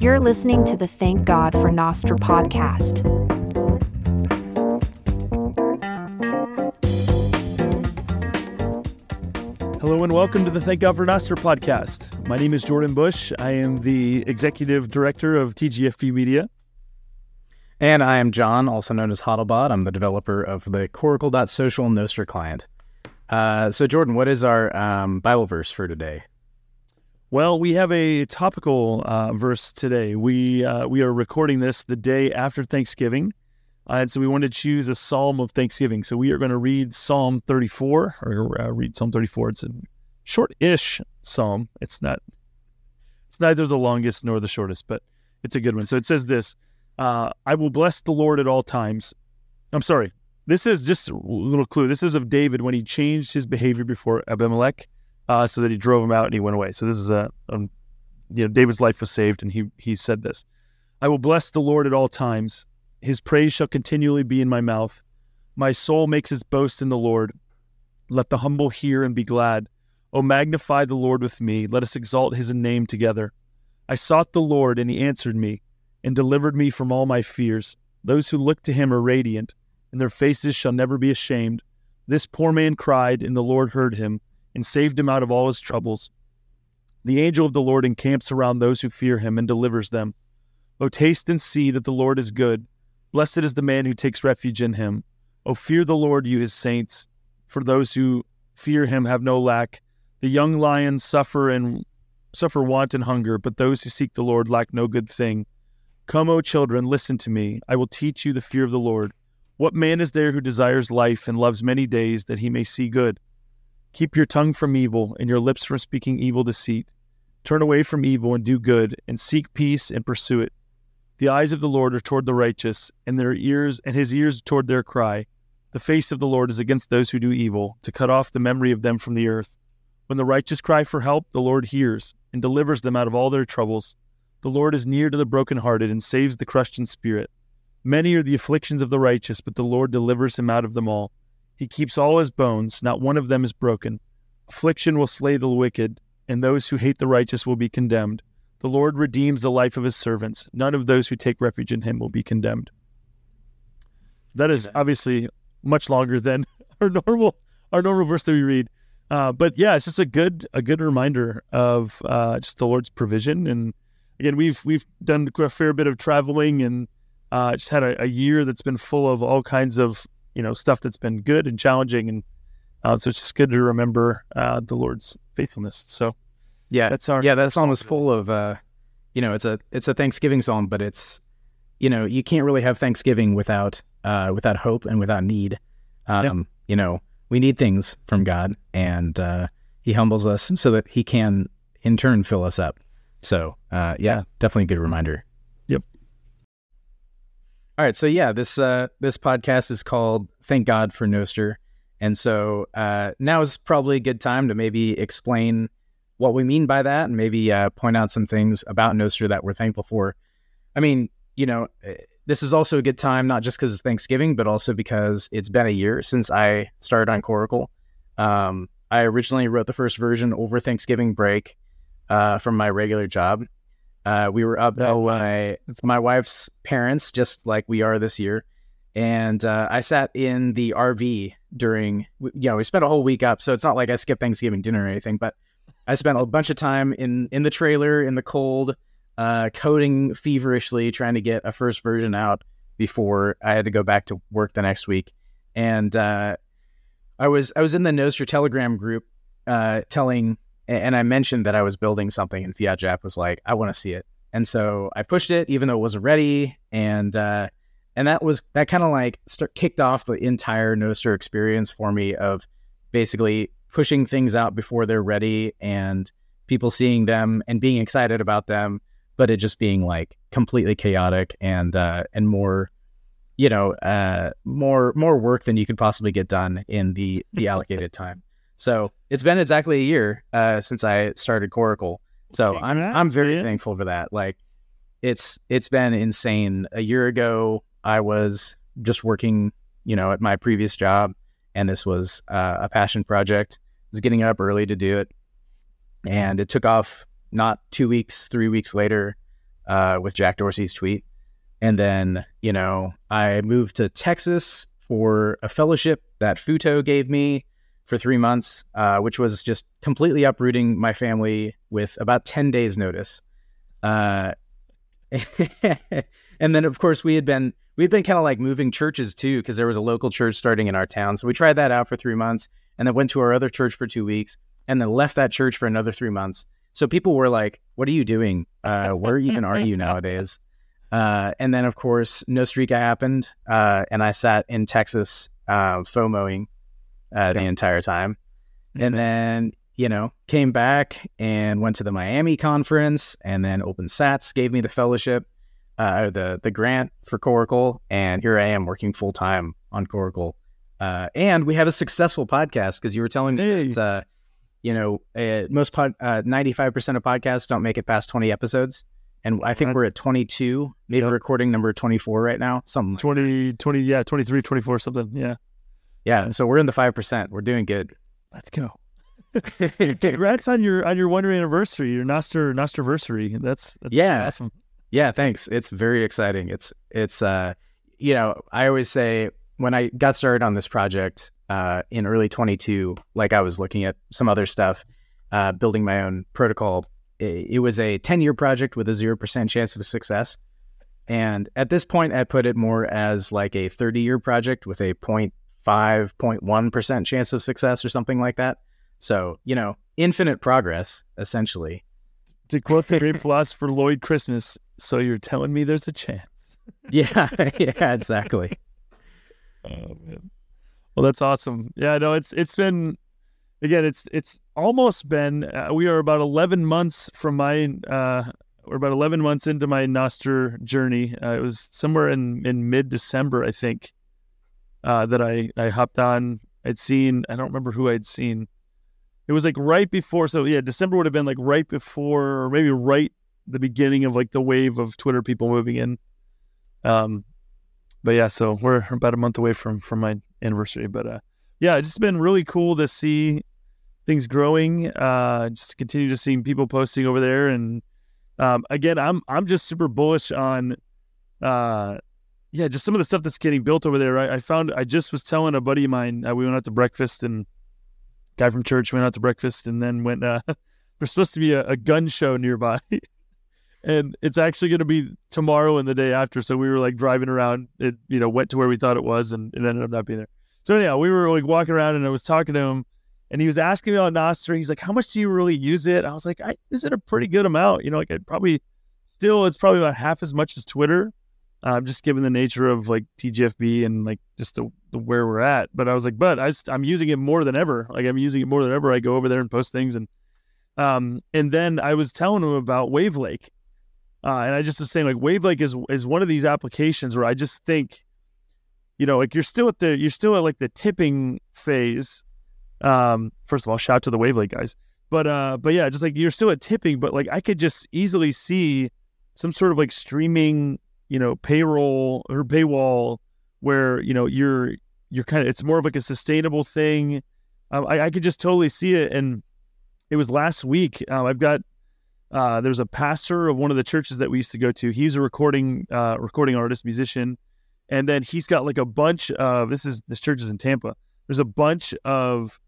You're listening to the Thank God for Nostr podcast. Hello and welcome to the Thank God for Nostr podcast. My name is Jordan Bush. I am the executive director of TGFB Media. And I am Jon, also known as Hodlbod. I'm the developer of the Coracle.social Nostr client. Uh, so, Jordan, what is our um, Bible verse for today? Well, we have a topical uh, verse today. We uh, we are recording this the day after Thanksgiving, uh, and so we wanted to choose a psalm of Thanksgiving. So we are going to read Psalm 34, or uh, read Psalm 34. It's a short-ish psalm. It's not. It's neither the longest nor the shortest, but it's a good one. So it says this: uh, "I will bless the Lord at all times." I'm sorry. This is just a little clue. This is of David when he changed his behavior before Abimelech uh, so that he drove him out and he went away. So this is a, a, you know, David's life was saved, and he he said this: "I will bless the Lord at all times; His praise shall continually be in my mouth. My soul makes its boast in the Lord. Let the humble hear and be glad. O magnify the Lord with me; let us exalt His name together. I sought the Lord, and He answered me, and delivered me from all my fears. Those who look to Him are radiant, and their faces shall never be ashamed. This poor man cried, and the Lord heard him." And saved him out of all his troubles. The angel of the Lord encamps around those who fear him and delivers them. O taste and see that the Lord is good. Blessed is the man who takes refuge in him. O fear the Lord, you his saints, for those who fear him have no lack. The young lions suffer and suffer want and hunger, but those who seek the Lord lack no good thing. Come, O children, listen to me. I will teach you the fear of the Lord. What man is there who desires life and loves many days that he may see good? Keep your tongue from evil and your lips from speaking evil deceit. Turn away from evil and do good, and seek peace and pursue it. The eyes of the Lord are toward the righteous, and their ears and his ears toward their cry. The face of the Lord is against those who do evil, to cut off the memory of them from the earth. When the righteous cry for help, the Lord hears and delivers them out of all their troubles. The Lord is near to the brokenhearted and saves the crushed in spirit. Many are the afflictions of the righteous, but the Lord delivers him out of them all. He keeps all his bones, not one of them is broken. Affliction will slay the wicked, and those who hate the righteous will be condemned. The Lord redeems the life of his servants. None of those who take refuge in him will be condemned. That is obviously much longer than our normal our normal verse that we read. Uh, but yeah, it's just a good a good reminder of uh, just the Lord's provision. And again, we've we've done a fair bit of traveling and uh, just had a, a year that's been full of all kinds of you know stuff that's been good and challenging, and uh, so it's just good to remember uh, the Lord's faithfulness. So yeah, that's our yeah. That song was full of uh, you know it's a it's a Thanksgiving song, but it's you know you can't really have Thanksgiving without uh, without hope and without need. Um, yeah. You know we need things from God, and uh, He humbles us so that He can in turn fill us up. So uh, yeah, definitely a good reminder. All right, so yeah, this uh, this podcast is called "Thank God for Nostr," and so uh, now is probably a good time to maybe explain what we mean by that, and maybe uh, point out some things about Nostr that we're thankful for. I mean, you know, eh, this is also a good time not just because it's Thanksgiving, but also because it's been a year since I started on Coracle. Um, I originally wrote the first version over Thanksgiving break uh, from my regular job, uh, we were up at my my wife's parents, just like we are this year, and uh, I sat in the RV during. You know, we spent a whole week up, so it's not like I skipped Thanksgiving dinner or anything. But I spent a bunch of time in in the trailer in the cold, uh, coding feverishly, trying to get a first version out before I had to go back to work the next week. And uh, I was I was in the Nostr Telegram group, uh, telling and I mentioned that I was building something, and fiatjaf was like, "I want to see it," and so I pushed it, even though it wasn't ready, and uh, and that was that kind of like start, kicked off the entire Nostr experience for me of basically pushing things out before they're ready and people seeing them and being excited about them, but it just being like completely chaotic and uh, and more, you know, uh, more more work than you could possibly get done in the the allocated time. So it's been exactly a year uh, since I started Coracle. So okay, I'm I'm very man. thankful for that. Like it's it's been insane. A year ago, I was just working, you know, at my previous job, and this was uh, a passion project. I was getting up early to do it, and it took off not two weeks, three weeks later. uh, with Jack Dorsey's tweet. And then, you know, I moved to Texas for a fellowship that FUTO gave me for three months, uh, which was just completely uprooting my family with about 10 days' notice. Uh, and then, of course, we had been we had been kind of like moving churches too because there was a local church starting in our town. So we tried that out for three months, and then went to our other church for two weeks, and then left that church for another three months. So people were like, "What are you doing? Uh, where even are you nowadays?" Uh, and then, of course, Nostrica happened, uh, and I sat in Texas uh, FOMOing uh, the entire time. And then, you know, came back and went to the Miami conference, and then OpenSats gave me the fellowship, uh, the the grant for Coracle, and here I am working full time on Coracle. Uh, and we have a successful podcast because you were telling me Hey. that, uh, you know, uh, most pod, ninety five percent of podcasts don't make it past twenty episodes, and I think we're at twenty two, maybe Yep. recording number twenty four right now, something. Like 20, 20, yeah, 23, 24, something. Yeah. Yeah, so we're in the five percent. We're doing good. Let's go. Congrats on your on your one year anniversary, your Nostr Nosterversary. That's that's Yeah. awesome. Yeah, thanks. It's very exciting. It's it's uh you know, I always say when I got started on this project uh in early 22, like I was looking at some other stuff, uh building my own protocol, it, it was a 10-year project with a 0% chance of success. And at this point I put it more as like a 30-year project with a 0.5 0.1% chance of success or something like that. So, you know, infinite progress essentially. To quote the great philosopher Lloyd Christmas, so you're telling me there's a chance. Yeah, yeah, exactly. Oh man. Well, that's awesome. Yeah, no, it's it's been again, it's it's almost been. Uh, we are about eleven months from my. Uh, we're about eleven months into my Nostr journey. Uh, it was somewhere in in mid December, I think, uh, that I I hopped on. I'd seen. I don't remember who I'd seen. It was like right before. So yeah, December would have been like right before, or maybe right the beginning of like the wave of Twitter people moving in. Um, but yeah, so we're about a month away from from my anniversary. But uh, yeah, it's just been really cool to see things growing. Uh, just continue to see people posting over there, and um, again, I'm I'm just super bullish on, uh, yeah, just some of the stuff that's getting built over there. I, I found I just was telling a buddy of mine uh, we went out to breakfast and guy from church went out to breakfast and then went. Uh, there's supposed to be a, a gun show nearby. And it's actually going to be tomorrow and the day after. So we were like driving around. It, you know, went to where we thought it was, and it ended up not being there. So anyhow, we were like walking around, and I was talking to him, and he was asking me about Nostr. He's like, "How much do you really use it?" I was like, "I use it a pretty good amount. You know, like I probably still it's probably about half as much as Twitter, um, just given the nature of like TGFB and like just the, the where we're at. But I was like, but I, am using it more than ever. Like I'm using it more than ever. I go over there and post things, and um, and then I was telling him about Wavlake, uh, and I just was saying like Wavlake is is one of these applications where I just think, you know, like you're still at the you're still at like the tipping phase. Um, first of all, shout out to the Wavlake guys. But uh, but yeah, just like you're still at tipping, but like I could just easily see some sort of like streaming, you know, payroll or paywall where you know you're you're kind of it's more of like a sustainable thing. Um, I, I could just totally see it, and it was last week. Um, I've got uh, there's a pastor of one of the churches that we used to go to. He's a recording uh, recording artist, musician, and then he's got like a bunch of this is this church is in Tampa. There's a bunch of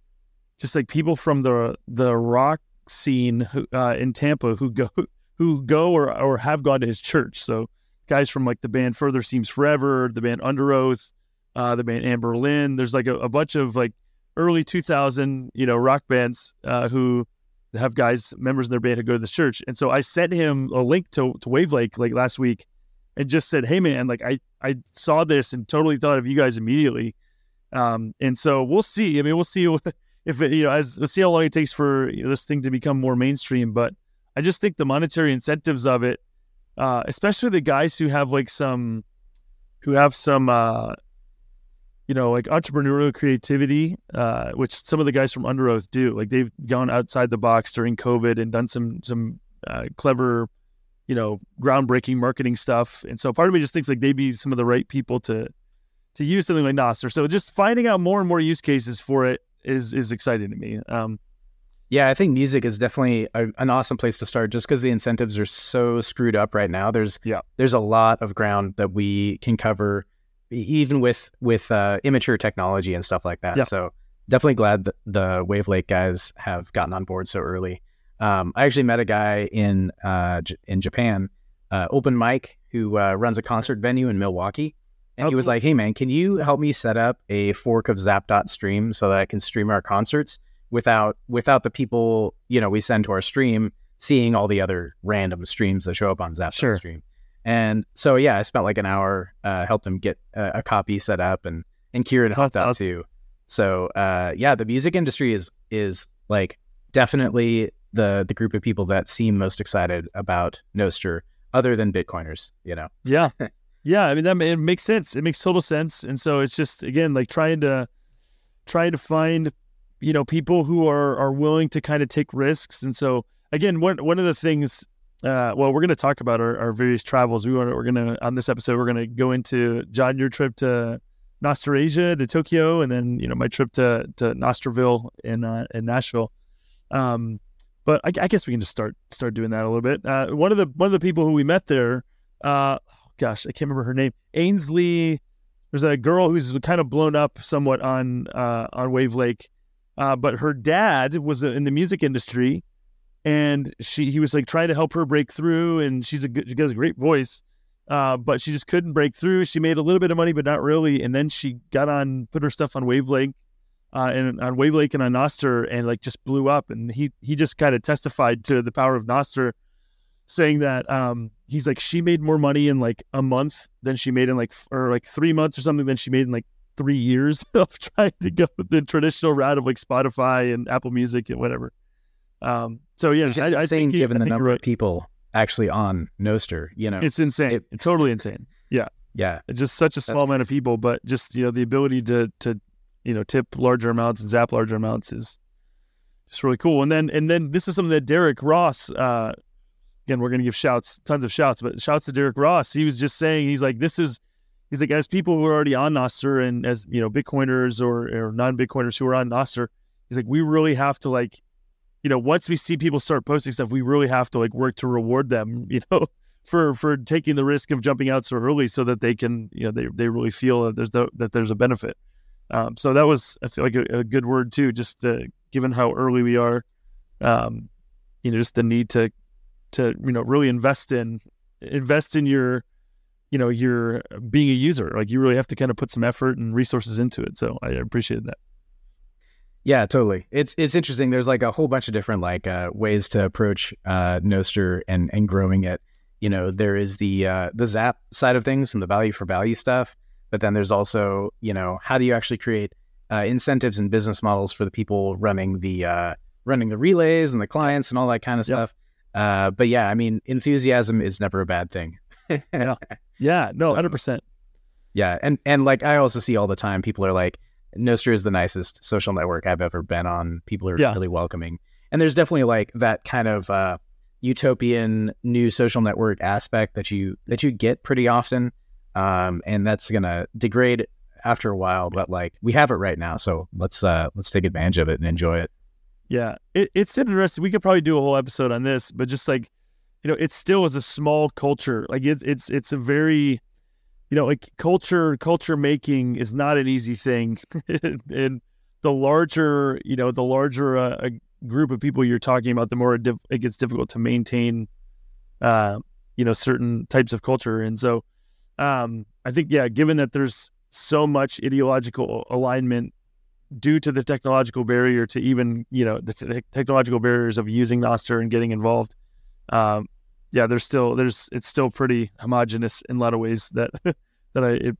just like people from the the rock scene uh, in Tampa who go who go or or have gone to his church. So guys from like the band Further Seems Forever, the band Underoath, uh, the band Anberlin. There's like a, a bunch of like early 2000 you know rock bands uh, who have guys members in their band who go to this church. And so I sent him a link to to Wavlake like last week and just said, "Hey man, like I I saw this and totally thought of you guys immediately." Um, and so we'll see. I mean, we'll see if it, you know, as we'll see how long it takes for you know, this thing to become more mainstream. But I just think the monetary incentives of it, uh, especially the guys who have like some, who have some, uh, you know, like entrepreneurial creativity, uh, which some of the guys from Underoath do. Like they've gone outside the box during COVID and done some some uh, clever, you know, groundbreaking marketing stuff. And so part of me just thinks like they'd be some of the right people to to use something like Nostr. So just finding out more and more use cases for it is is exciting to me. Um, Yeah, I think music is definitely a, an awesome place to start just because the incentives are so screwed up right now. There's Yeah. there's a lot of ground that we can cover even with with uh, immature technology and stuff like that. Yeah. So definitely glad that the Wavlake guys have gotten on board so early. Um, I actually met a guy in uh, J- in Japan, uh, Open Mike, who uh, runs a concert venue in Milwaukee. And Oh, he was like, "Hey man, can you help me set up a fork of zap.stream so that I can stream our concerts without without the people you know we send to our stream seeing all the other random streams that show up on Zapdot Sure. stream?" And so yeah, I spent like an hour, uh, helped him get a, a copy set up, and and Kieran helped out awesome. too. So uh, yeah, the music industry is is like definitely the the group of people that seem most excited about Nostr, other than Bitcoiners. You know, Yeah. Yeah. I mean, that it makes sense. It makes total sense. And so it's just, again, like trying to, trying to find, you know, people who are, are willing to kind of take risks. And so, again, one, one of the things, uh, well, we're going to talk about our, our various travels. We we're going to, on this episode, we're going to go into Jon, your trip to Nostrasia to Tokyo, and then, you know, my trip to, to Nostrville in, uh, in Nashville. Um, but I, I guess we can just start start doing that a little bit. Uh, one of the one of the people who we met there, uh, gosh, I can't remember her name. Ainsley. There's a girl who's kind of blown up somewhat on uh, on Wavlake, uh, but her dad was in the music industry, and she he was like trying to help her break through, and she's a good, she has a great voice, uh, but she just couldn't break through. She made a little bit of money, but not really, and then she got on put her stuff on Wavlake, uh, and on Wavlake and on Nostr, and like just blew up. And he he just kind of testified to the power of Nostr, saying that um, he's like she made more money in like a month than she made in like or like three months or something than she made in like three years of trying to go the traditional route of like Spotify and Apple Music and whatever. Um, so yeah, is I, I insane think given I the number of people actually on Nostr. You know, It's insane. It- It's totally insane. yeah, It's just such a small amount of people, but just you know the ability to to you know tip larger amounts and zap larger amounts is just really cool. And then and then this is something that Derek Ross. Uh, again, we're going to give shouts, tons of shouts, but shouts to Derek Ross. He was just saying he's like this is. He's like, as people who are already on Nostr and as you know, Bitcoiners or, or non-Bitcoiners who are on Nostr, he's like, we really have to like, you know, once we see people start posting stuff, we really have to like work to reward them, you know, for for taking the risk of jumping out so early so that they can you know they, they really feel that there's the, that there's a benefit. Um, so that was i feel like a, a good word too just the, given how early we are um, you know just the need to to you know really invest in invest in your you know you're being a user like you really have to kind of put some effort and resources into it so i appreciate that yeah, totally. It's it's interesting. There's like a whole bunch of different like uh, ways to approach uh, Nostr and and growing it. You know, there is the uh, the Zap side of things and the value for value stuff, but then there's also you know how do you actually create uh, incentives and business models for the people running the uh, running the relays and the clients and all that kind of Yep. stuff. Uh, but yeah, I mean, enthusiasm is never a bad thing. yeah no So- 100% Yeah, and and like I also see all the time, people are like, Nostr is the nicest social network I've ever been on. People are Yeah. really welcoming, and there's definitely like that kind of uh, utopian new social network aspect that you that you get pretty often, um, and that's gonna degrade after a while. But like we have it right now, so let's uh, let's take advantage of it and enjoy it. Yeah, it, it's interesting. We could probably do a whole episode on this, but just like, you know, it still is a small culture. Like it's it's it's a very, you know, like culture culture making is not an easy thing, and the larger you know the larger uh, a group of people you're talking about, the more it, it gets difficult to maintain, uh, you know, certain types of culture. And so, um, I think yeah, given that there's so much ideological alignment due to the technological barrier to even you know the te- technological barriers of using Nostr and getting involved. Um, yeah, there's still there's it's still pretty homogenous in a lot of ways that that I it,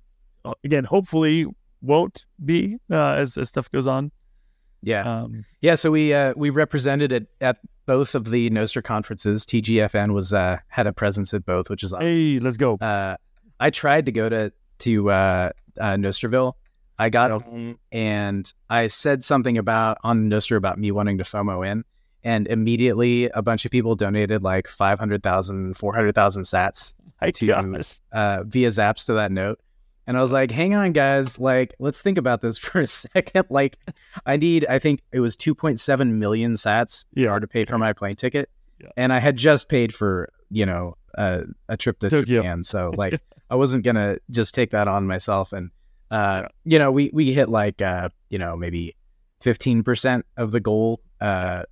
again hopefully won't be uh, as as stuff goes on. Yeah, Um, yeah. So we uh, we represented it at both of the Nostr conferences. TGFN was uh, had a presence at both, which is awesome. hey, let's go. Uh, I tried to go to to uh, uh, Nostrville. I got home and I said something about on Nostr about me wanting to FOMO in, and immediately a bunch of people donated like 500,000, 400,000 sats to- uh, via Zaps to that note. And I was like, hang on, guys. Like, let's think about this for a second. Like, I need, I think it was 2.7 million sats Yeah. to pay for my plane ticket. Yeah. And I had just paid for, you know, uh, a trip to Tokyo. Japan. So, like, I wasn't going to just take that on myself. And, uh, you know, we, we hit like, uh, you know, maybe 15% of the goal. Uh,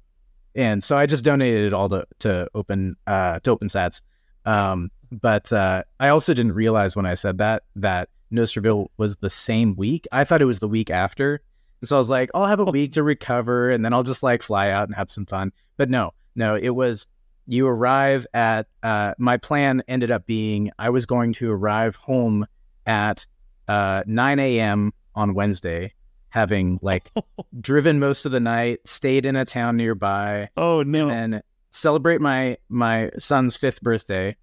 and so I just donated it all to, to open, uh, to OpenSats. Um, but uh, I also didn't realize when I said that that Nostrville was the same week. I thought it was the week after. And so I was like, I'll have a week to recover and then I'll just like fly out and have some fun. But no, no, it was you arrive at uh, my plan ended up being I was going to arrive home at uh, 9 a.m. on Wednesday, having like driven most of the night, stayed in a town nearby, Oh no. and celebrate my my son's fifth birthday,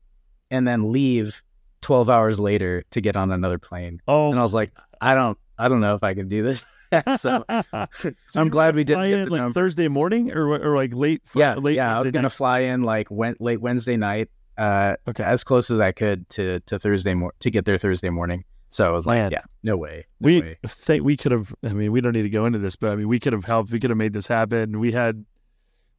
and then leave twelve hours later to get on another plane. oh, And I was like, I don't, I don't know if I can do this. so So I'm glad we fly in, like number. Thursday morning or or like late. fr- yeah, late yeah. I was gonna night? fly in like went late Wednesday night, uh, Okay. as close as I could to to Thursday mor- to get there Thursday morning. So I was like, Man. yeah, no way, no we way. think we could have. I mean, we don't need to go into this, but I mean, we could have helped. We could have made this happen. We had,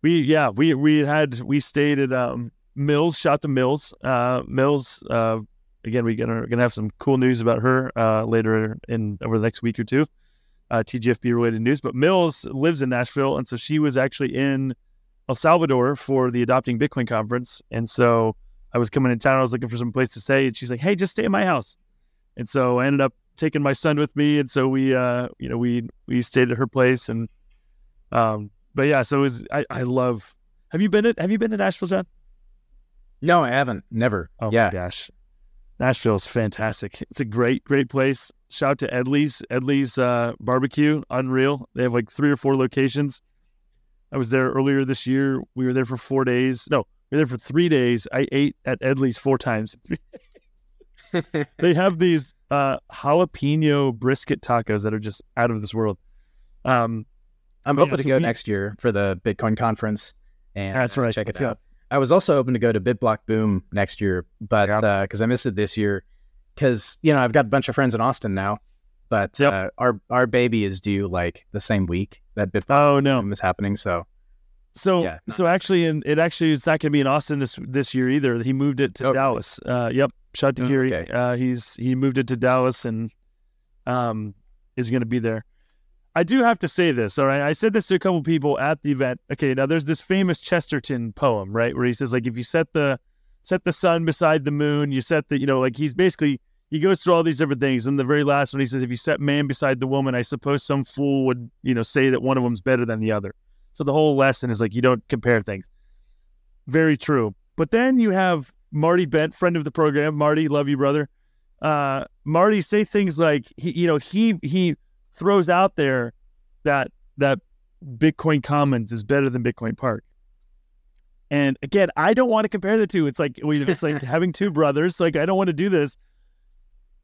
we yeah, we we had we stayed at um Mills. Shot to Mills. Uh, Mills. Uh, again, we're gonna gonna have some cool news about her uh later in over the next week or two. Uh, TGFB related news, but Mills lives in Nashville, and so she was actually in El Salvador for the Adopting Bitcoin conference, and so I was coming in town. I was looking for some place to stay, and she's like, "Hey, just stay at my house." And so I ended up taking my son with me, and so we, uh, you know, we we stayed at her place, and um, but yeah, so it was I, I love. Have you been to Have you been to Nashville, Jon? No, I haven't. Never. Oh yeah. my gosh, Nashville is fantastic. It's a great great place. Shout out to Edley's Edley's uh, barbecue, unreal. They have like three or four locations. I was there earlier this year. We were there for four days. No, we were there for three days. I ate at Edley's four times. they have these uh, jalapeno brisket tacos that are just out of this world. Um, I'm Yeah, hoping to so go we- next year for the Bitcoin conference and That's uh, right. check it out. I was also hoping to go to BitBlockBoom next year, but Yeah. because I missed it this year, because you know I've got a bunch of friends in Austin now, but Yep. uh, our our baby is due like the same week that BitBlock oh no, Boom is happening. So So Yeah. so actually, in, it actually it's not going to be in Austin this this year either. He moved it to Oh. Dallas. Uh, yep, shout out to Gary. okay. Uh, he's he moved it to Dallas and um is going to be there. I do have to say this. All right, I said this to a couple people at the event. Okay, now there's this famous Chesterton poem, right, where he says like if you set the set the sun beside the moon, you set the you know like he's basically he goes through all these different things. And the very last one, he says, if you set man beside the woman, I suppose some fool would you know say that one of them's better than the other. So the whole lesson is like you don't compare things. Very true. But then you have Marty Bent, friend of the program. Marty, love you, brother. Uh, Marty say things like he, you know, he he throws out there that that Bitcoin Commons is better than Bitcoin Park. And again, I don't want to compare the two. It's like we it's like having two brothers. Like I don't want to do this.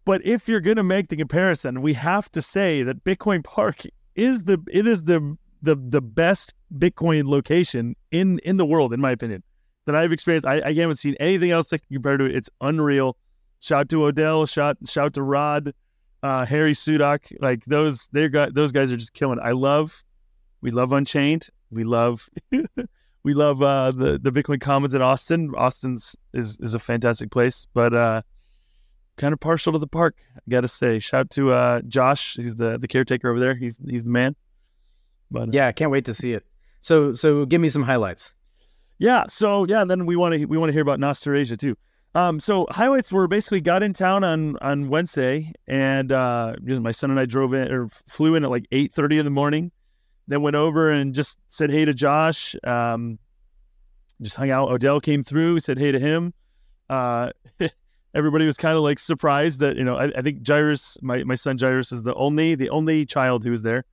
But if you're going to make the comparison, we have to say that Bitcoin Park is the it is the the the best Bitcoin location in in the world, in my opinion, that I've experienced. I, I haven't seen anything else that can compare to it. It's unreal. Shout to Odell. Shout shout to Rod, uh, Harry Sudock. Like those they got those guys are just killing. it. I love. We love Unchained. We love. we love uh, the the Bitcoin Commons in Austin. Austin's is is a fantastic place, but uh, kind of partial to the park. I gotta say. Shout to uh, Josh, who's the the caretaker over there. He's he's the man. But uh, yeah, I can't wait to see it. So so give me some highlights. Yeah. So yeah, then we want to we want to hear about Nostrasia too. Um, so highlights were basically got in town on on Wednesday, and uh, my son and I drove in or flew in at like eight thirty in the morning. Then went over and just said hey to Josh. Um, just hung out. Odell came through, said hey to him. Uh, everybody was kind of like surprised that you know I, I think Jairus, my my son Jairus, is the only the only child who was there.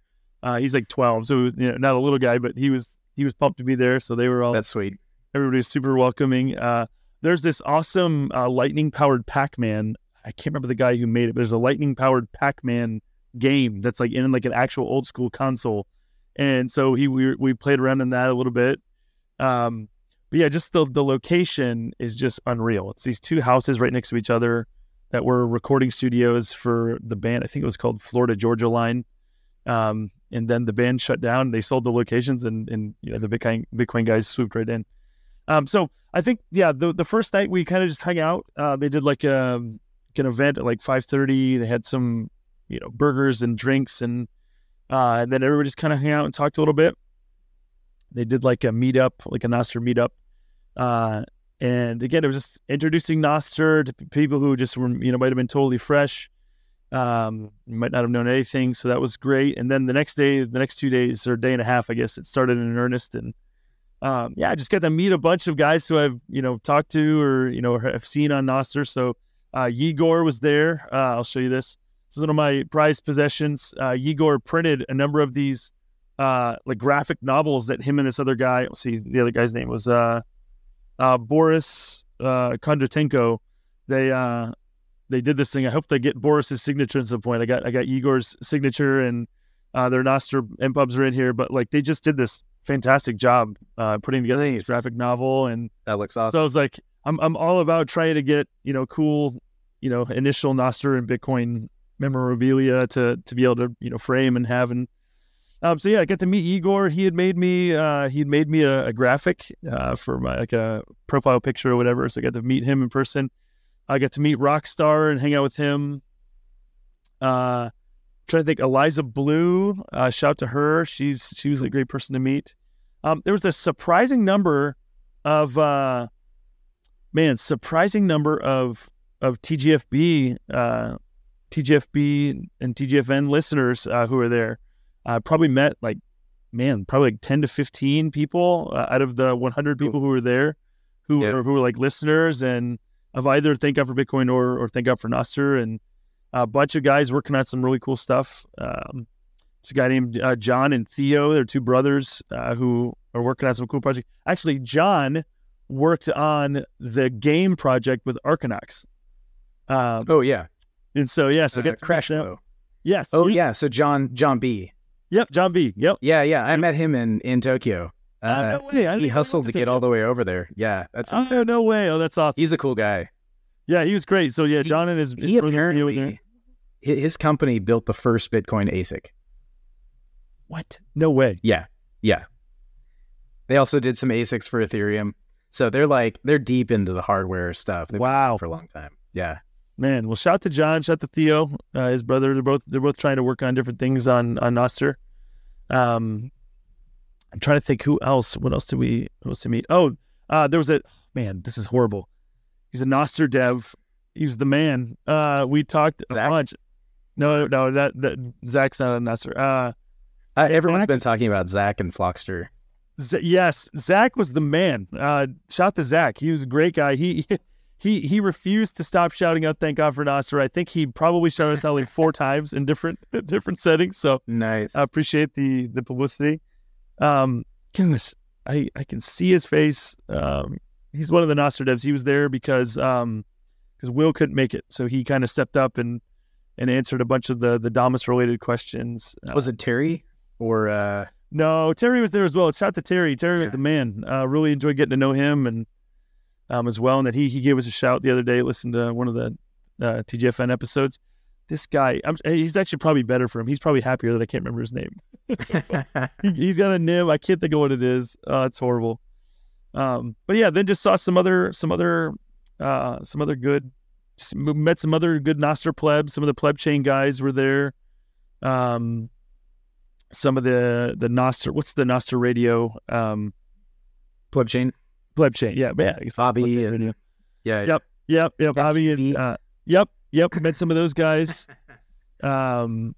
Uh, he's like twelve, so you know, not a little guy, but he was he was pumped to be there. So they were all That's sweet. everybody was super welcoming. Uh, there's this awesome uh, lightning powered Pac Man. I can't remember the guy who made it, but there's a lightning powered Pac Man game that's like in like an actual old school console. And so he we, we played around in that a little bit. Um, but yeah, just the the location is just unreal. It's these two houses right next to each other. that were recording studios for the band. I think it was called Florida Georgia Line. Um, and then the band shut down. They sold the locations, and and you know the Bitcoin Bitcoin guys swooped right in. Um, so I think yeah, the the first night we kind of just hung out. Uh, they did like a um, an event at like five thirty. They had some you know burgers and drinks, and uh, and then everybody just kind of hung out and talked a little bit. They did like a meetup, like a Nostr meetup. Uh, and again, it was just introducing Nostr to people who just were, you know, might have been totally fresh, um, might not have known anything. So that was great. And then the next day, the next two days or day and a half, I guess it started in earnest. And um, yeah, I just got to meet a bunch of guys who I've, you know, talked to or, you know, have seen on Nostr. So uh, Yegor was there. Uh, I'll show you this. This is one of my prized possessions. Uh, Yegor printed a number of these uh, like graphic novels that him and this other guy, let's see, the other guy's name was uh, uh, Boris uh, Kondratenko, they uh, they did this thing. I hope they get Boris's signature at some point. I got I got Igor's signature and uh, their Nostr pubs are in here, but like they just did this fantastic job uh, putting together nice. this graphic novel, and that looks awesome. So I was like, I'm I'm all about trying to get you know cool, you know, initial Nostr and Bitcoin memorabilia to to be able to you know frame and have and um, so yeah, I got to meet Igor. He had made me uh, he had made me a, a graphic uh, for my like a profile picture or whatever. So I got to meet him in person. I got to meet Rockstar and hang out with him. Uh, trying to think, Eliza Blue. Uh, shout to her. She's she was a great person to meet. Um, there was a surprising number of uh, man, surprising number of of TGFB, uh, TGFB and TGFN listeners uh, who were there. I probably met like, man, probably like 10 to 15 people uh, out of the 100 people who were there who yeah. were, who were like listeners and of either Thank God for Bitcoin or, or Thank God for Nostr. And a bunch of guys working on some really cool stuff. Um, there's a guy named uh, John and Theo. They're two brothers uh, who are working on some cool project. Actually, John worked on the game project with Arkinox. Um, oh yeah, and so yeah, so uh, get Crash Flow. Yes. Oh yeah. So John John B. Yep, John B. Yep. Yeah, yeah. I met him in in Tokyo. Uh, uh, no way. I he hustled to get all the way over there. Yeah, that's. Oh no way! Oh, that's awesome. He's a cool guy. Yeah, he was great. So yeah, John and his, his he apparently his company built the first Bitcoin ASIC. What? No way. Yeah, yeah. They also did some ASICs for Ethereum. So they're like they're deep into the hardware stuff. They've wow, for a long time. Yeah man. Well, shout to John, shout to Theo, uh, his brother. They're both they're both trying to work on different things on on Nostr. Um, I'm trying to think who else. What else did we what else to meet? Oh, uh, there was a man. This is horrible. He's a Nostr dev. He's the man. Uh, we talked Zach? a bunch. No, no, that, that Zach's not a Nostr. Uh, uh, everyone's Zach, been talking about Zach and Flockstr. Z- yes, Zach was the man. Uh, shout to Zach. He was a great guy. He he he refused to stop shouting out "Thank God for Nostr." I think he probably shouted us out like four times in different different settings. So nice. I appreciate the the publicity. Um, goodness, I I can see his face. Um, he's one of the Nostr devs. He was there because um because Will couldn't make it, so he kind of stepped up and and answered a bunch of the the Damus related questions. Was it Terry or? uh No, Terry was there as well. Shout out to Terry. Terry yeah. was the man. Uh, really enjoyed getting to know him and um, as well, and that he he gave us a shout the other day. Listened to one of the uh, TGFN episodes. This guy, I'm, he's actually probably better for him. He's probably happier that I can't remember his name. he, has got a name. I can't think of what it is. Uh, it's horrible. Um, but yeah, then just saw some other some other uh, some other good met some other good Nostr plebs. Some of the PlebChain guys were there. Um, some of the the Nostr. What's the Nostr radio? Um, PlebChain. Pleb chain. Yeah, yeah. Bobby and yeah. Yep. Yep. Yep. Bobby and uh, yep. Yep. Met some of those guys. Um,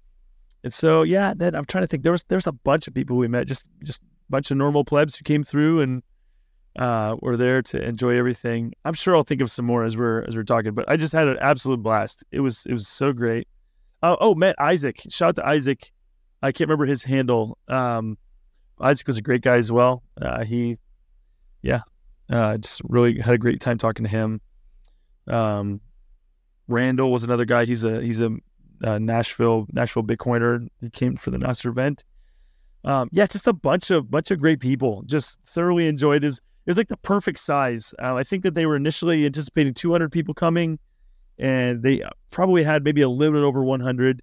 and so yeah, then I'm trying to think. There was there's a bunch of people we met, just just a bunch of normal plebs who came through and uh, were there to enjoy everything. I'm sure I'll think of some more as we're as we're talking, but I just had an absolute blast. It was it was so great. Uh, oh, met Isaac. Shout out to Isaac. I can't remember his handle. Um, Isaac was a great guy as well. Uh, he, yeah, uh, just really had a great time talking to him. Um, Randall was another guy. He's a he's a uh, Nashville Nashville Bitcoiner. He came for the Nostr event. Um, yeah, just a bunch of bunch of great people. Just thoroughly enjoyed. His it was like the perfect size. Uh, I think that they were initially anticipating 200 people coming, and they probably had maybe a little bit over 100.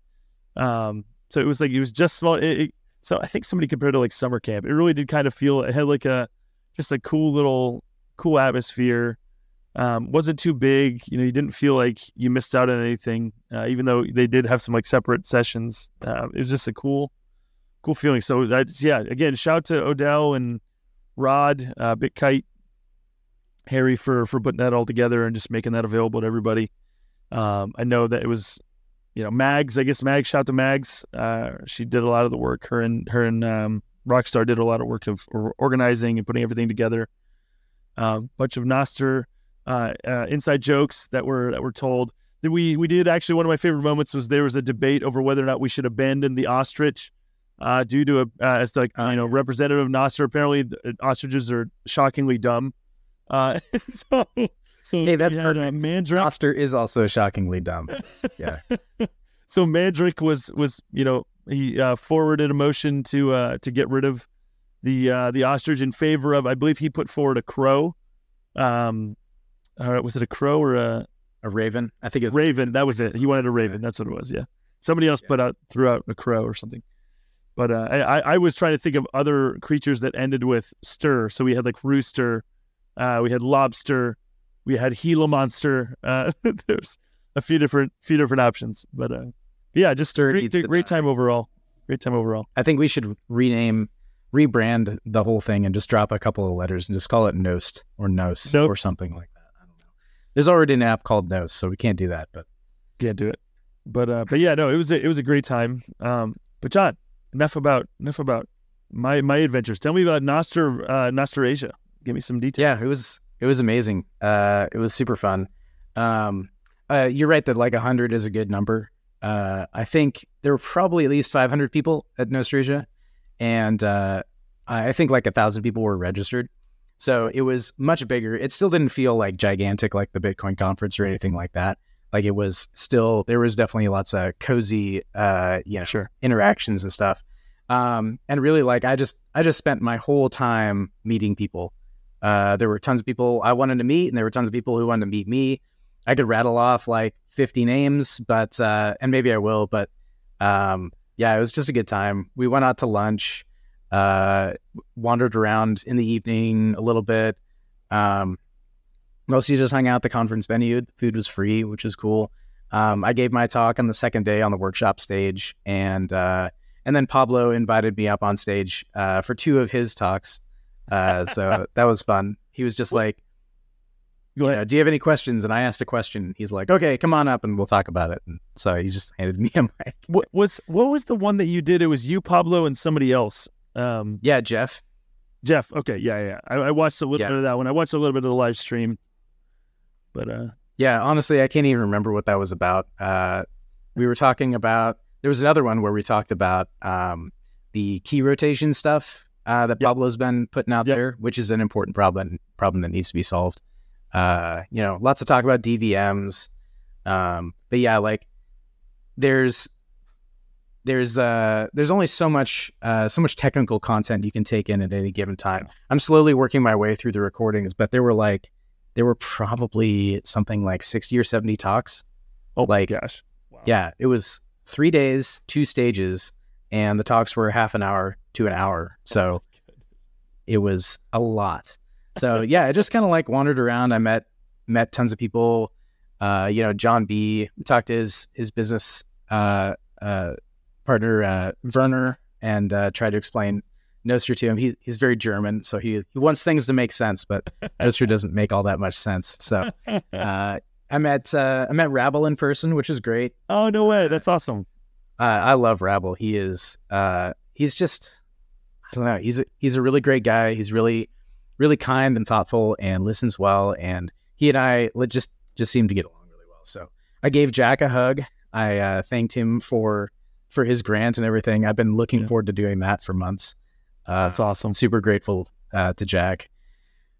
Um, so it was like it was just small. It, it, so I think somebody compared to like summer camp. It really did kind of feel it had like a just a cool little cool atmosphere. Um, wasn't too big. You know, you didn't feel like you missed out on anything, uh, even though they did have some like separate sessions. Uh, it was just a cool, cool feeling. So that's yeah. Again, shout to Odell and Rod, uh, Bit Kite, Harry for for putting that all together and just making that available to everybody. Um, I know that it was, you know, Mags. I guess Mags. Shout to Mags. Uh, she did a lot of the work. Her and her and um, Rockstar did a lot of work of organizing and putting everything together. A uh, bunch of Nostr uh, uh, inside jokes that were that were told. That we we did actually one of my favorite moments was there was a debate over whether or not we should abandon the ostrich uh, due to a uh, as like you know representative of Nostr. Apparently, the, ostriches are shockingly dumb. Uh, so so hey, that's yeah, perfect. Mandrik Nostr is also shockingly dumb. Yeah. so Mandrik was was you know he uh, forwarded a motion to uh, to get rid of the uh, the ostrich in favor of I believe he put forward a crow. Um, uh, was it a crow or a a raven? I think it was raven. That was it. He wanted a raven. That's what it was. Yeah. Somebody else Yeah. put out threw out a crow or something. But uh, I I- was trying to think of other creatures that ended with stir. So we had like rooster, uh, we had lobster, we had Gila monster. Uh, there's a few different few different options. But uh, yeah, just Stir great, great time overall. Great time overall. I think we should rename, rebrand the whole thing and just drop a couple of letters and just call it Nost or Nos Nope. or something like that. I don't know. There's already an app called Nos, so we can't do that. But Can't do it. But uh, but yeah, no, it was a, it was a great time. Um, but Jon, enough about enough about my my adventures. Tell me about Nostr uh, Nostrasia. Give me some details. yeah, it was it was amazing. Uh, it was super fun. Um, uh, you're right that like 100 is a good number. Uh, I think there were probably at least 500 people at Nostrasia, and uh, I I think like a thousand people were registered. So it was much bigger. It still didn't feel like gigantic like the Bitcoin conference or anything like that. Like it was still there was definitely lots of cozy, uh, you know, Sure. interactions and stuff. Um, and really like I just I just spent my whole time meeting people. Uh, there were tons of people I wanted to meet, and there were tons of people who wanted to meet me. I could rattle off like 50 names, but uh, and maybe I will, but um, yeah, it was just a good time. We went out to lunch, uh, wandered around in the evening a little bit. Um, mostly just hung out at the conference venue. The food was free, which was cool. Um, I gave my talk on the second day on the workshop stage, and uh, and then Pablo invited me up on stage uh, for two of his talks. Uh, so that was fun. He was just like, you know, "Do you have any questions?" And I asked a question. He's like, "Okay, come on up, and we'll talk about it." And so he just handed me a mic. What was what was the one that you did? It was you, Pablo, and somebody else. Um, Yeah, Jeff. Jeff. Okay, yeah, yeah. I, I watched a little Yeah. bit of that one. I watched a little bit of the live stream. But uh, Yeah, honestly, I can't even remember what that was about. Uh, we were talking about there was another one where we talked about um, the key rotation stuff uh, that Yep. Pablo's been putting out Yep. there, which is an important problem problem that needs to be solved. Uh, you know, lots of talk about DVMs, um, but yeah, like there's there's uh there's only so much uh so much technical content you can take in at any given time. I'm slowly working my way through the recordings, but there were like there were probably something like 60 or 70 talks. oh Like, gosh, wow. Yeah, it was 3 days, two stages, and the talks were half an hour to an hour. So it was a lot. So yeah, I just kind of like wandered around. I met met tons of people. Uh, you know, John B. We talked to his his business uh, uh, partner uh, Werner and uh, tried to explain Nostr to him. He, he's very German, so he he wants things to make sense, but Nostr doesn't make all that much sense. So uh, I met uh, I met Rabble in person, which is great. oh no way, that's awesome. Uh, I love Rabble. He is uh, he's just I don't know. He's a, he's a really great guy. He's really really kind and thoughtful and listens well. And he and I just just seem to get along really well. So I gave Jack a hug. I uh, thanked him for for his grant and everything. I've been looking Yeah. forward to doing that for months. Uh, That's awesome. Super grateful uh, to Jack.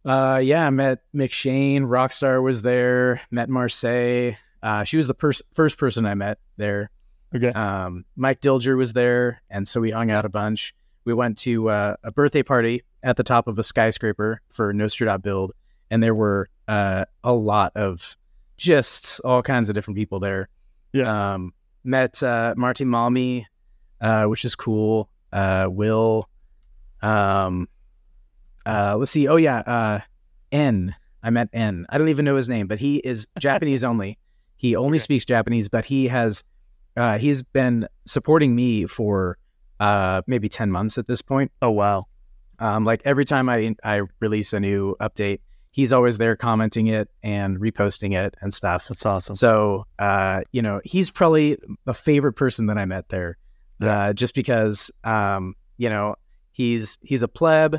Uh, yeah, I met McShane. Rockstar was there. Met Marseille. Uh, she was the pers- first person I met there. Okay. Um, Mike Dilger was there, and so we hung out a bunch. We went to uh, a birthday party at the top of a skyscraper for nostr.build, and there were uh, a lot of just all kinds of different people there. Yeah. Um, met uh, Martti Malmi, uh, which is cool. Uh, Will. Um, uh, let's see. Oh yeah, uh, N. I met N. I don't even know his name, but he is Japanese only. He only Okay. speaks Japanese, but he has uh, he's been supporting me for uh, maybe ten months at this point. Oh wow. Um, like every time I I release a new update, he's always there commenting it and reposting it and stuff. That's awesome. So, uh, you know, he's probably the favorite person that I met there, uh, just because, um, you know, he's he's a pleb.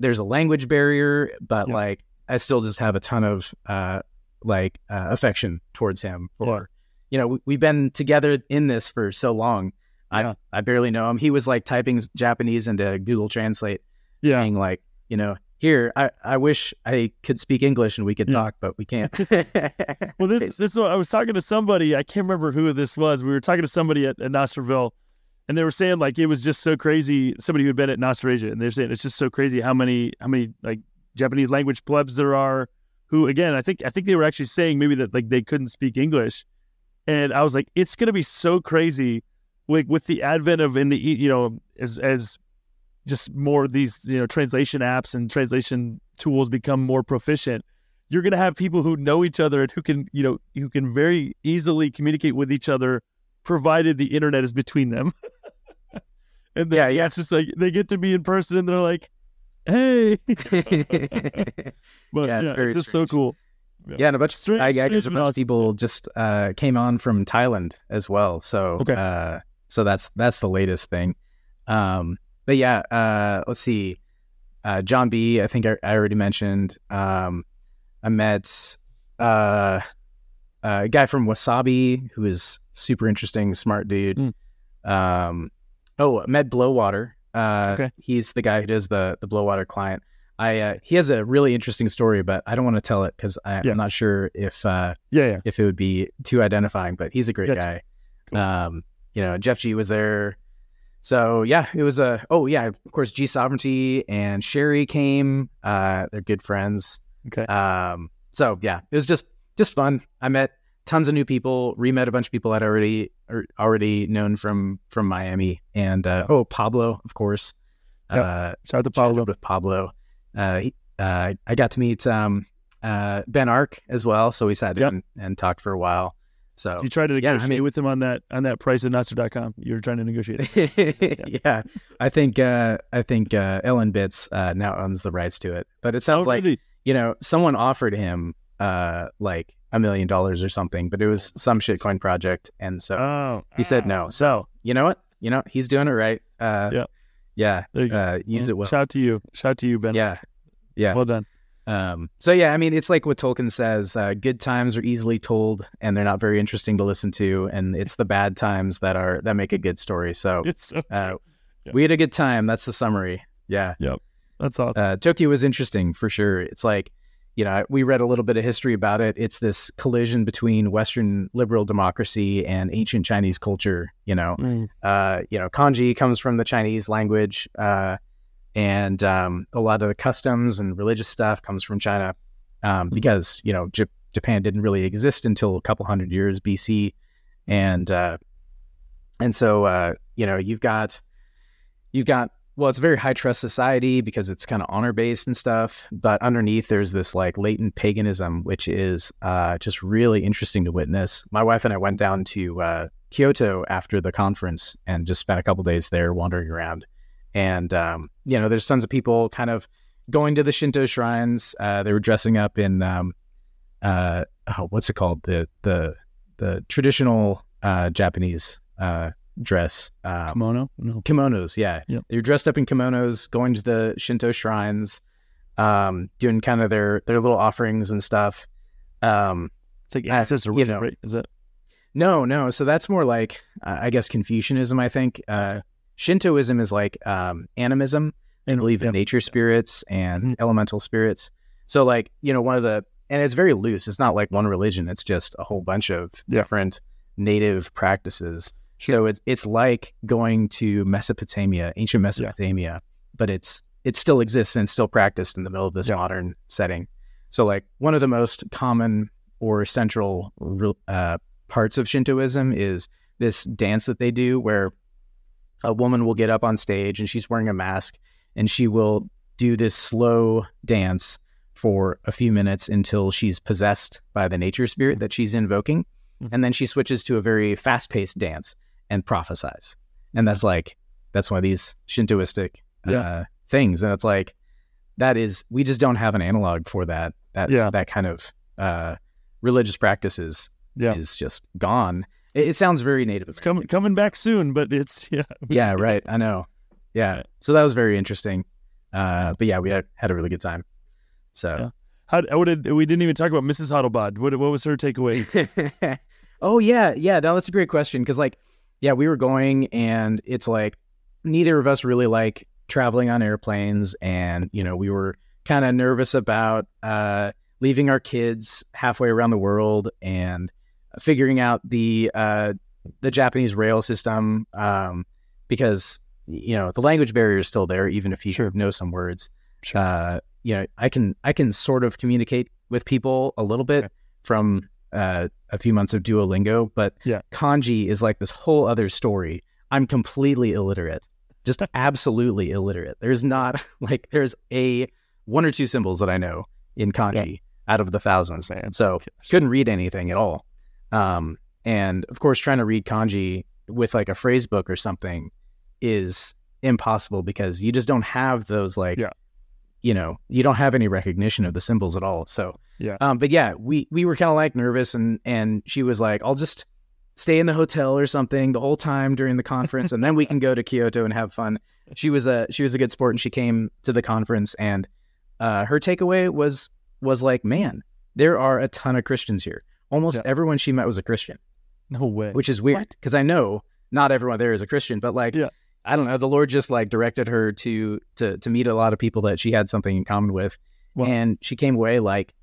There's a language barrier, but Yeah. like I still just have a ton of uh, like uh, affection towards him. For Yeah. you know, we, we've been together in this for so long. Yeah. I I barely know him. He was like typing Japanese into Google Translate, Yeah. saying like, you know, here I I wish I could speak English and we could Yeah. talk, but we can't. Well, this this is what I was talking to somebody. I can't remember who this was. We were talking to somebody at, at Nostrville, and they were saying like it was just so crazy. Somebody who had been at Nostrasia, and they're saying it's just so crazy how many how many like Japanese language plebs there are. Who again? I think I think they were actually saying maybe that like they couldn't speak English, and I was like, it's gonna be so crazy, like with the advent of in the you know as as just more of these you know translation apps and translation tools become more proficient you're going to have people who know each other and who can, you know, who can very easily communicate with each other, provided the internet is between them. and then, Yeah, yeah, yeah. it's just like they get to be in person and they're like, "Hey," but Yeah, yeah, it's just so cool. Yeah, and a bunch. Of strange- I, I guess a bunch of people just uh, came on from Thailand as well. So, Okay. uh, so that's that's the latest thing. Um, but yeah, uh, let's see. Uh, John B. I think I, I already mentioned. Um, I met uh, a guy from Wasabi who is super interesting, smart dude. Mm. Um, oh, Med Blowater. Uh, Okay. he's the guy who does the the Blowater client. I uh, he has a really interesting story, but I don't want to tell it because I'm not sure if uh, Yeah, yeah, if it would be too identifying. But he's a great Gotcha. guy. Cool. Um, you know, Jeff G was there. So yeah, it was a. Oh yeah, of course, G Sovereignty and Sherry came. Uh, they're good friends. Okay. Um, so yeah, it was just just fun. I met tons of new people. Re-met a bunch of people I'd already or already known from from Miami. And uh, oh, Pablo, of course. Yep. Uh, Shout out to Pablo with Pablo. Uh, he, uh, I got to meet um, uh, Ben Arc as well, so we sat Yep. and talked for a while. So You tried to Yeah, I negotiate mean- with him on that on that price at Nostr.com. You were trying to negotiate. yeah. I think uh, I think uh, LNbits uh, now owns the rights to it, but it sounds Oh, like really? you know someone offered him uh, like a million dollars or something, but it was some shitcoin project, and so Oh, he said ah. no. So you know what? You know he's doing it right. Uh, Yeah. yeah, There you go. uh, use it well. Shout out to you. Shout out to you, Ben. Yeah, yeah. Well done. Um, so yeah, I mean, it's like what Tolkien says: uh, good times are easily told, and they're not very interesting to listen to, and it's the bad times that are that make a good story. So It's so uh. Yeah. we had a good time. That's the summary. Yeah, Yep. That's awesome. uh, Tokyo was interesting for sure. It's like, you know, we read a little bit of history about it. It's this collision between Western liberal democracy and ancient Chinese culture. You know, Mm. uh, you know, kanji comes from the Chinese language, uh, and um, a lot of the customs and religious stuff comes from China um, Mhm. because you know J- Japan didn't really exist until a couple hundred years BC, and uh, and so uh, you know you've got you've got well, it's a very high trust society because it's kind of honor based and stuff. But underneath, there's this like latent paganism, which is uh, just really interesting to witness. My wife and I went down to uh, Kyoto after the conference and just spent a couple days there wandering around. And um, you know, there's tons of people kind of going to the Shinto shrines. Uh, they were dressing up in um, uh, oh, what's it called the the the traditional uh, Japanese uh, dress. Um, Kimono? No. kimonos yeah Yep. they were dressed up in kimonos going to the shinto shrines um doing kind of their their little offerings and stuff um It's like Uh, ancestor you worship, know. right? Is it? no no so that's more like uh, i guess confucianism i think uh shintoism is like um animism they And- believe in nature spirits and Mhm. elemental spirits so like you know one of the and it's very loose it's not like one religion it's just a whole bunch of Yeah. different native practices Sure. so it's it's like going to mesopotamia ancient mesopotamia but it's it still exists and still practiced in the middle of this Yeah. modern setting so like one of the most common or central uh, parts of Shintoism is this dance that they do where a woman will get up on stage and she's wearing a mask and she will do this slow dance for a few minutes until she's possessed by the nature spirit that she's invoking. Mm-hmm. And then she switches to a very fast paced dance and prophesies. And that's like, that's one of these Shintoistic yeah. uh, things. And it's like, that is, we just don't have an analog for that, that, yeah. that kind of uh, religious practices yeah. is just gone. It, it sounds very native. It's coming, coming back soon, but it's, yeah. yeah, right. I know. Yeah. So that was very interesting. Uh, but yeah, we had, had a really good time. So, yeah. how what did we didn't even talk about Mrs. Hodlbod? What what was her takeaway? oh yeah, yeah. No, that's a great question because like, yeah, we were going and it's like neither of us really like traveling on airplanes, and you know we were kind of nervous about uh, leaving our kids halfway around the world and figuring out the uh, the Japanese rail system um, because you know the language barrier is still there, even if you sure. know some words. Sure. Uh, you know, I can I can sort of communicate with people a little bit okay. from uh, a few months of Duolingo, but yeah. kanji is like this whole other story. I'm completely illiterate, just absolutely illiterate. There's not like there's a one or two symbols that I know in kanji yeah. out of the thousands, man. So couldn't read anything at all. Um, and of course, trying to read kanji with like a phrase book or something is impossible because you just don't have those like yeah. you know you don't have any recognition of the symbols at all. So yeah. um but yeah we we were kind of like nervous and and she was like i'll just stay in the hotel or something the whole time during the conference and then we can go to kyoto and have fun. She was a she was a good sport and she came to the conference and uh her takeaway was was like man there are a ton of christians here almost yeah. everyone she met was a christian no way which is weird because i know not everyone there is a christian but like yeah I don't know. The Lord just like directed her to to to meet a lot of people that she had something in common with, and she came away like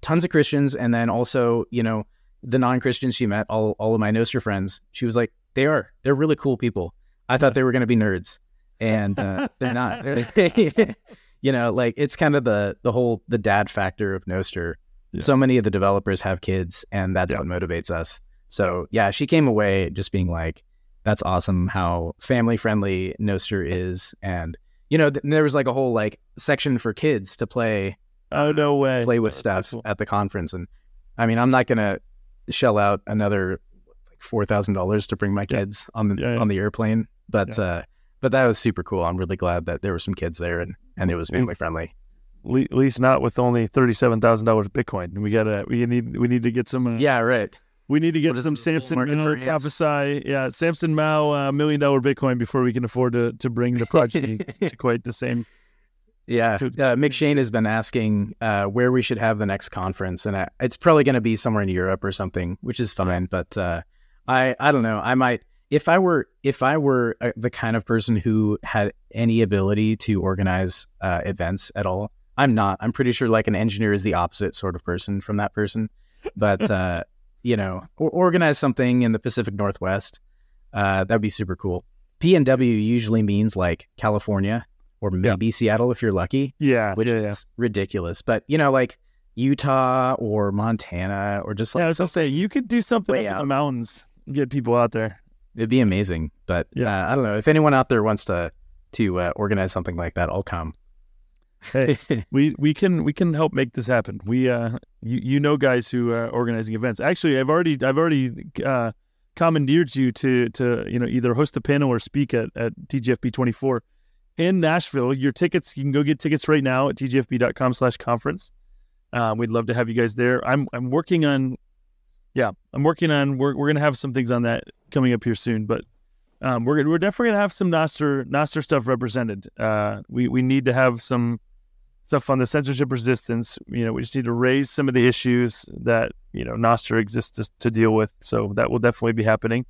tons of Christians, and then also you know the non Christians she met, all all of my Nostr friends. She was like, they are they're really cool people. I thought they were going to be nerds, and uh, they're not. you know, like it's kind of the the whole the dad factor of Nostr. Yeah. So many of the developers have kids, and that's yeah. what motivates us. So yeah, she came away just being like, that's awesome how family friendly Nostr is. And, you know, th- there was like a whole like section for kids to play. Oh, no way. Play with that's stuff cool. at the conference. And I mean, I'm not going to shell out another like $4,000 to bring my kids yeah. on the, yeah. on the airplane. But, uh, but that was super cool. I'm really glad that there were some kids there and, and it was family friendly. At least not with only thirty-seven thousand dollars Bitcoin. We gotta, we need, we need to get some. Uh, yeah, right. We need to get some Samson prophesy. Yeah, Samson Mow uh, million dollar Bitcoin before we can afford to to bring the project to quite the same. Yeah, to, uh, Mick Shane has been asking uh, where we should have the next conference, and I, it's probably going to be somewhere in Europe or something, which is fine. But uh, I I don't know. I might if I were if I were uh, the kind of person who had any ability to organize uh, events at all. I'm not. I'm pretty sure like an engineer is the opposite sort of person from that person. But uh, you know, or organize something in the Pacific Northwest. Uh, that'd be super cool. PNW usually means like California or maybe yeah. Seattle if you're lucky. Yeah, which yeah, is yeah. ridiculous. But you know, like Utah or Montana or just like yeah, I was gonna say you could do something in the mountains, get people out there. It'd be amazing. But yeah, uh, I don't know if anyone out there wants to to uh, organize something like that. I'll come hey, we we can we can help make this happen. We uh, you you know guys who are organizing events. Actually, I've already I've already uh, commandeered you to to you know either host a panel or speak at at TGFB 24 in Nashville. Your tickets you can go get tickets right now at tgfb.com/conference. Uh, we'd love to have you guys there. I'm I'm working on, yeah, I'm working on. We're we're gonna have some things on that coming up here soon, but um, we're we're definitely gonna have some Nostr Nostr stuff represented. Uh, we we need to have some stuff on the censorship resistance. You know, we just need to raise some of the issues that you know Nostr exists to, to deal with. So that will definitely be happening.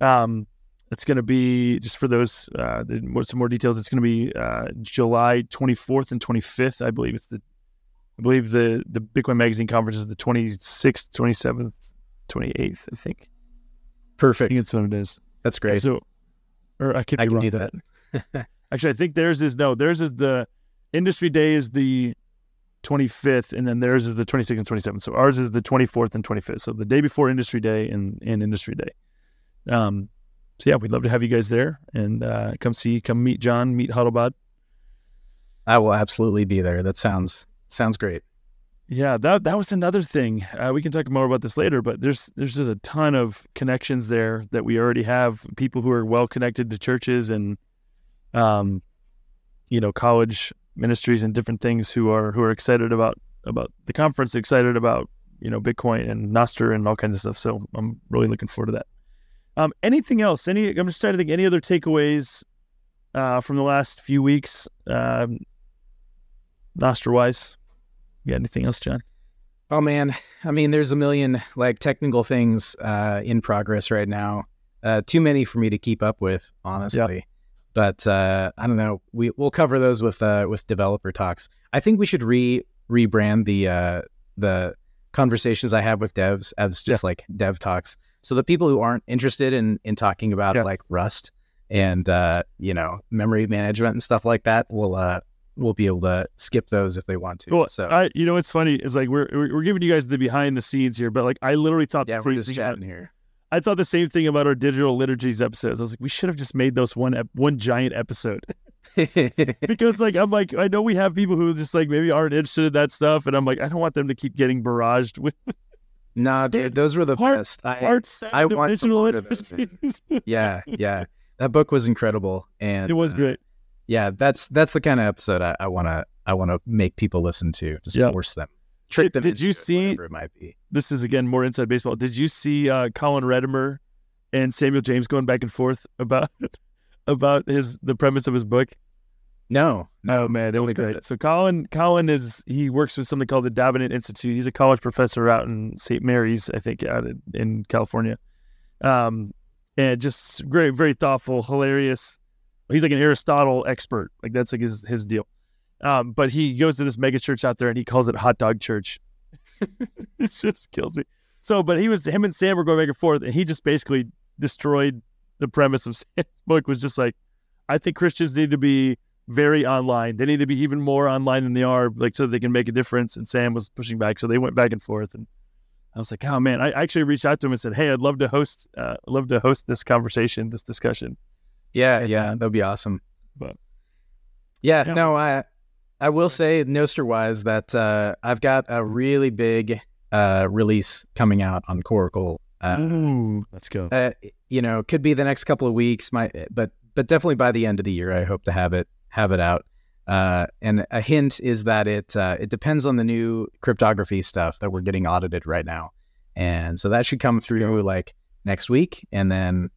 Um, it's going to be just for those uh, the, some more details. It's going to be uh, July 24th and 25th. I believe it's the I believe the the Bitcoin Magazine conference is the 26th, 27th, 28th. I think. Perfect. I think that's what it is. That's great. So, or I could I can do that. Actually, I think theirs is no. Theirs is the Industry Day is the 25th, and then theirs is the 26th and 27th. So ours is the 24th and 25th. So the day before Industry Day and, and Industry Day. Um, so yeah, we'd love to have you guys there and uh, come see, come meet John, meet Hodlbod. I will absolutely be there. That sounds sounds great. Yeah, that that was another thing. Uh, we can talk more about this later, but there's there's just a ton of connections there that we already have. People who are well connected to churches and, um, you know, college ministries and different things who are who are excited about about the conference, excited about you know Bitcoin and Nostr and all kinds of stuff. So I'm really looking forward to that. Um, anything else? Any? I'm just trying to think. Any other takeaways uh, from the last few weeks, um, Nostr wise? You got anything else, John? Oh man, I mean, there's a million like technical things uh, in progress right now. Uh, too many for me to keep up with, honestly. But uh, I don't know. We we'll cover those with uh, with developer talks. I think we should re rebrand the uh, the conversations I have with devs as just like dev talks. So the people who aren't interested in in talking about Yes. like Rust and uh, you know memory management and stuff like that will uh, will be able to skip those if they want to. Well, so I, you know, what's funny is like we're we're giving you guys the behind the scenes here, but like I literally thought yeah, we're just chatting here. I thought the same thing about our digital liturgies episodes. I was like, we should have just made those one ep- one giant episode because like I'm like I know we have people who just like maybe aren't interested in that stuff, and I'm like I don't want them to keep getting barraged with nah, dude, those were the Part- best. I, part I want to digital look at those. literacies. yeah, yeah. That book was incredible, and it was uh, great. yeah, that's that's the kind of episode I, I wanna I wanna make people listen to. Just Yeah. force them, trick them. did you see- whatever it might be? This is again more inside baseball. Did you see uh, Colin Redemer and Samuel James going back and forth about about his the premise of his book? No, Oh man, it was great. it. So Colin, Colin is he works with something called the Davenant Institute. He's a college professor out in St. Mary's, I think, out in, in California. Um, and just great, very thoughtful, hilarious. He's like an Aristotle expert. Like that's like his his deal. Um, but he goes to this mega church out there and he calls it Hot Dog Church. it just kills me. So, but he was him and Sam were going back and forth, and he just basically destroyed the premise of Sam's book. Was just like, I think Christians need to be very online. They need to be even more online than they are, like so they can make a difference. And Sam was pushing back, so they went back and forth. And I was like, oh man, I actually reached out to him and said, hey, I'd love to host, uh, love to host this conversation, this discussion. Yeah, yeah, that'd be awesome. But- yeah, Yeah. no, I I will say Noster wise that uh, I've got a really big uh, release coming out on Coracle. Uh, Ooh, let's go. uh, you know, could be the next couple of weeks, my but but definitely by the end of the year, I hope to have it have it out. Uh, and a hint is that it uh, it depends on the new cryptography stuff that we're getting audited right now, and so that should come through like next week, and then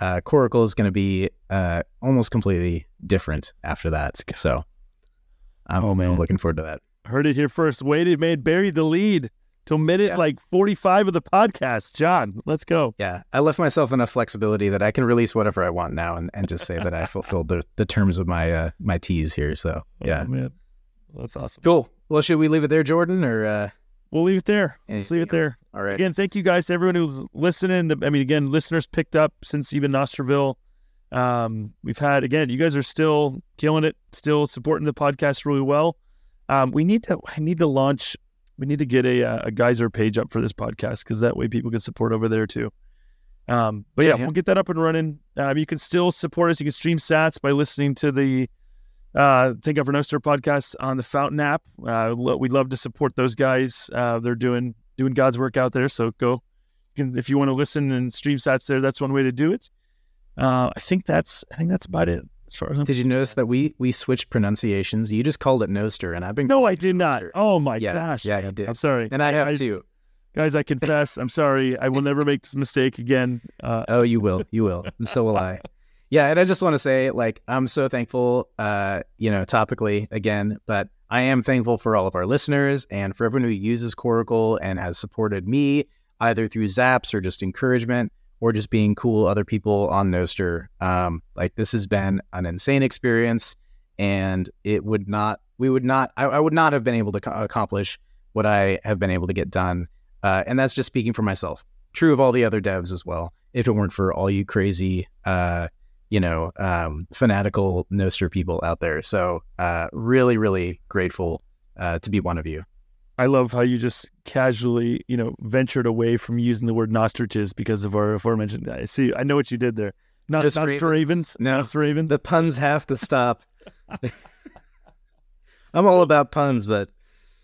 uh, Coracle is going to be uh, almost completely different after that. So, I'm, Oh, man. I'm looking forward to that. Heard it here first. Waited, man, buried the lead till minute Yeah. like 45 of the podcast. John, let's go. Yeah, I left myself enough flexibility that I can release whatever I want now, and, and just say that I fulfilled the, the terms of my uh, my T's here. So yeah, Oh, man. That's awesome. cool. Well, should we leave it there, Jordan, or uh, We'll leave it there. Let's leave it anything there. All right. Again, thank you guys to everyone who's listening. I mean, again, listeners picked up since even Nostrville. Um, we've had again, you guys are still killing it, still supporting the podcast really well. Um, we need to, I need to launch, we need to get a uh, a geyser page up for this podcast because that way people can support over there too. Um, but yeah, Yeah, we'll get that up and running. Um, you can still support us. You can stream Sats by listening to the uh, Think of Nostr podcast on the Fountain app. Uh, lo- we'd love to support those guys. Uh, they're doing doing God's work out there. So go, you can, if you want to listen and stream Sats there, that's one way to do it. Uh, I think that's I think that's about it as far as I'm. Did you notice that we we switched pronunciations? You just called it Noster, and I've been No, I did not. Noster. Oh my Yeah, gosh! yeah, you did. I'm sorry, and I have I- too. guys. I confess. I'm sorry. I will never make this mistake again. Uh, Oh, you will, you will, and so will I. Yeah, and I just want to say, like, I'm so thankful, uh, you know, topically again, but I am thankful for all of our listeners and for everyone who uses Coracle and has supported me either through Zaps or just encouragement or just being cool other people on Noster. Um, like this has been an insane experience, and it would not, we would not, I, I would not have been able to co- accomplish what I have been able to get done. Uh, and that's just speaking for myself. True of all the other devs as well. If it weren't for all you crazy, uh, you know, um, fanatical Noster people out there. So, uh, really, really grateful uh, to be one of you. I love how you just casually, you know, ventured away from using the word nostriches because of our aforementioned. I see. I know what you did there. Not Nostrravens. Ravens. No. Nostrravens. The puns have to stop. I'm all about puns, but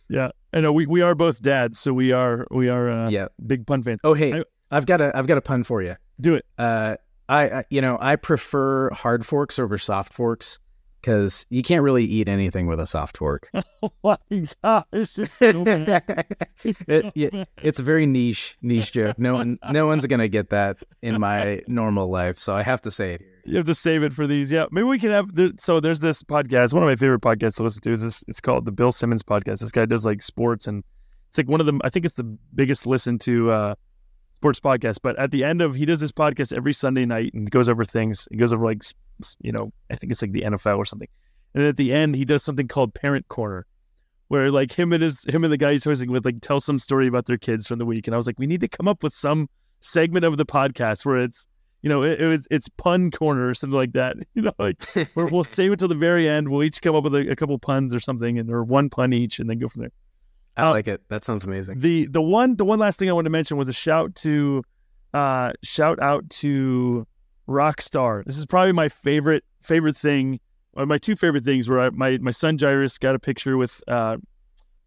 Yeah, I know. We, we are both dads, so we are we are uh, yeah. big pun fans. Oh, hey, I- I've got a I've got a pun for you. Do it. Uh, I, I you know I prefer hard forks over soft forks because you can't really eat anything with a soft fork. Oh my gosh! It's so. It's so bad. it's a very niche niche joke. No one no one's gonna get that in my normal life, so I have to say it here. You have to save it for these. Yeah, maybe we can have. So there's this podcast. One of my favorite podcasts to listen to is this. It's called the Bill Simmons podcast. This guy does like sports, and it's like one of the. I think it's the biggest listen to uh, sports podcast. But at the end of, he does this podcast every Sunday night and goes over things. He goes over like, you know, I think it's like the NFL or something. And at the end, he does something called Parent Corner, where like him and his him and the guy he's hosting with like tell some story about their kids from the week. And I was like, we need to come up with some segment of the podcast where it's you know it, it's it's pun corner or something like that. You know, like where we'll save it till the very end. We'll each come up with a, a couple puns or something, and or one pun each, and then go from there. I Uh, like it. That sounds amazing. The the one the one last thing I want to mention was a shout to uh shout out to Rockstar. This is probably my favorite favorite thing. Or my two favorite things were I, my my son Jairus got a picture with uh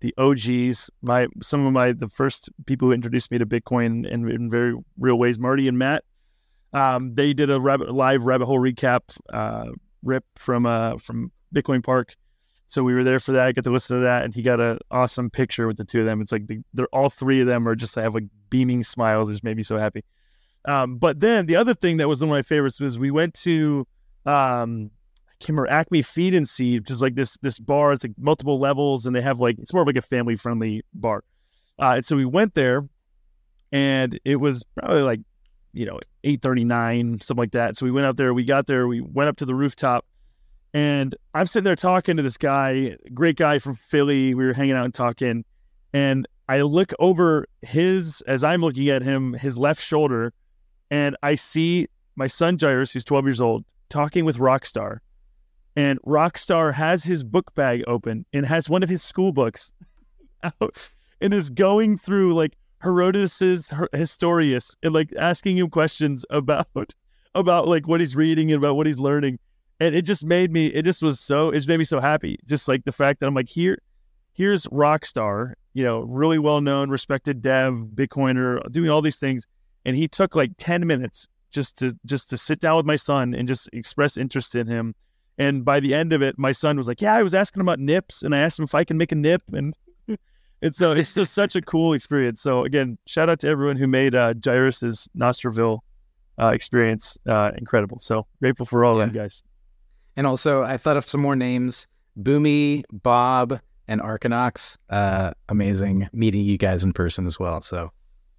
the OGs, my some of my the first people who introduced me to Bitcoin in, in very real ways, Marty and Matt. Um, they did a rabbit, live rabbit hole recap uh, rip from uh, from Bitcoin Park. So we were there for that. I got to listen to that, and he got an awesome picture with the two of them. It's like the, they're all three of them are just have like beaming smiles. It just made me so happy. Um, but then the other thing that was one of my favorites was we went to um, I can't remember Acme Feed and Seed, which is like this this bar. It's like multiple levels, and they have like it's more of like a family friendly bar. Uh, and so we went there, and it was probably like you know eight thirty nine something like that. So we went out there. We got there. We went up to the rooftop, and I'm sitting there talking to this guy, great guy from Philly. We were hanging out and talking, and I look over his as I'm looking at him, his left shoulder, and I see my son Jairus, who's 12 years old, talking with Rockstar. And Rockstar has his book bag open and has one of his school books out and is going through like Herodotus's Her- Historius and like asking him questions about about like what he's reading and about what he's learning. And it just made me it just was so it just made me so happy. Just like the fact that I'm like here here's Rockstar, you know, really well known, respected dev, Bitcoiner, doing all these things. And he took like 10 minutes just to just to sit down with my son and just express interest in him. And by the end of it, my son was like, "Yeah, I was asking about nips, and I asked him if I can make a nip." And and so it's just such a cool experience. So again, shout out to everyone who made uh, Jairus's Nostrville uh, experience uh, incredible. So grateful for all of you guys. And also, I thought of some more names: Boomy, Bob, and Arkinox. Uh, amazing meeting you guys in person as well. So,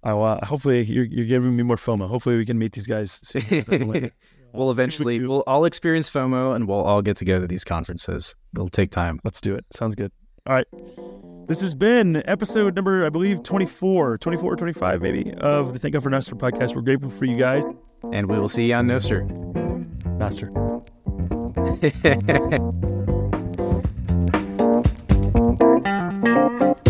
Oh, uh, hopefully you're, you're giving me more FOMO. Hopefully we can meet these guys. soon. we'll eventually we'll all experience FOMO, and we'll all get to go to these conferences. It'll take time. Let's do it. Sounds good. All right. This has been episode number, I believe, 24, 24 or 25 maybe, of the Thank God for Nostr podcast. We're grateful for you guys. And we will see you on Noster. Master.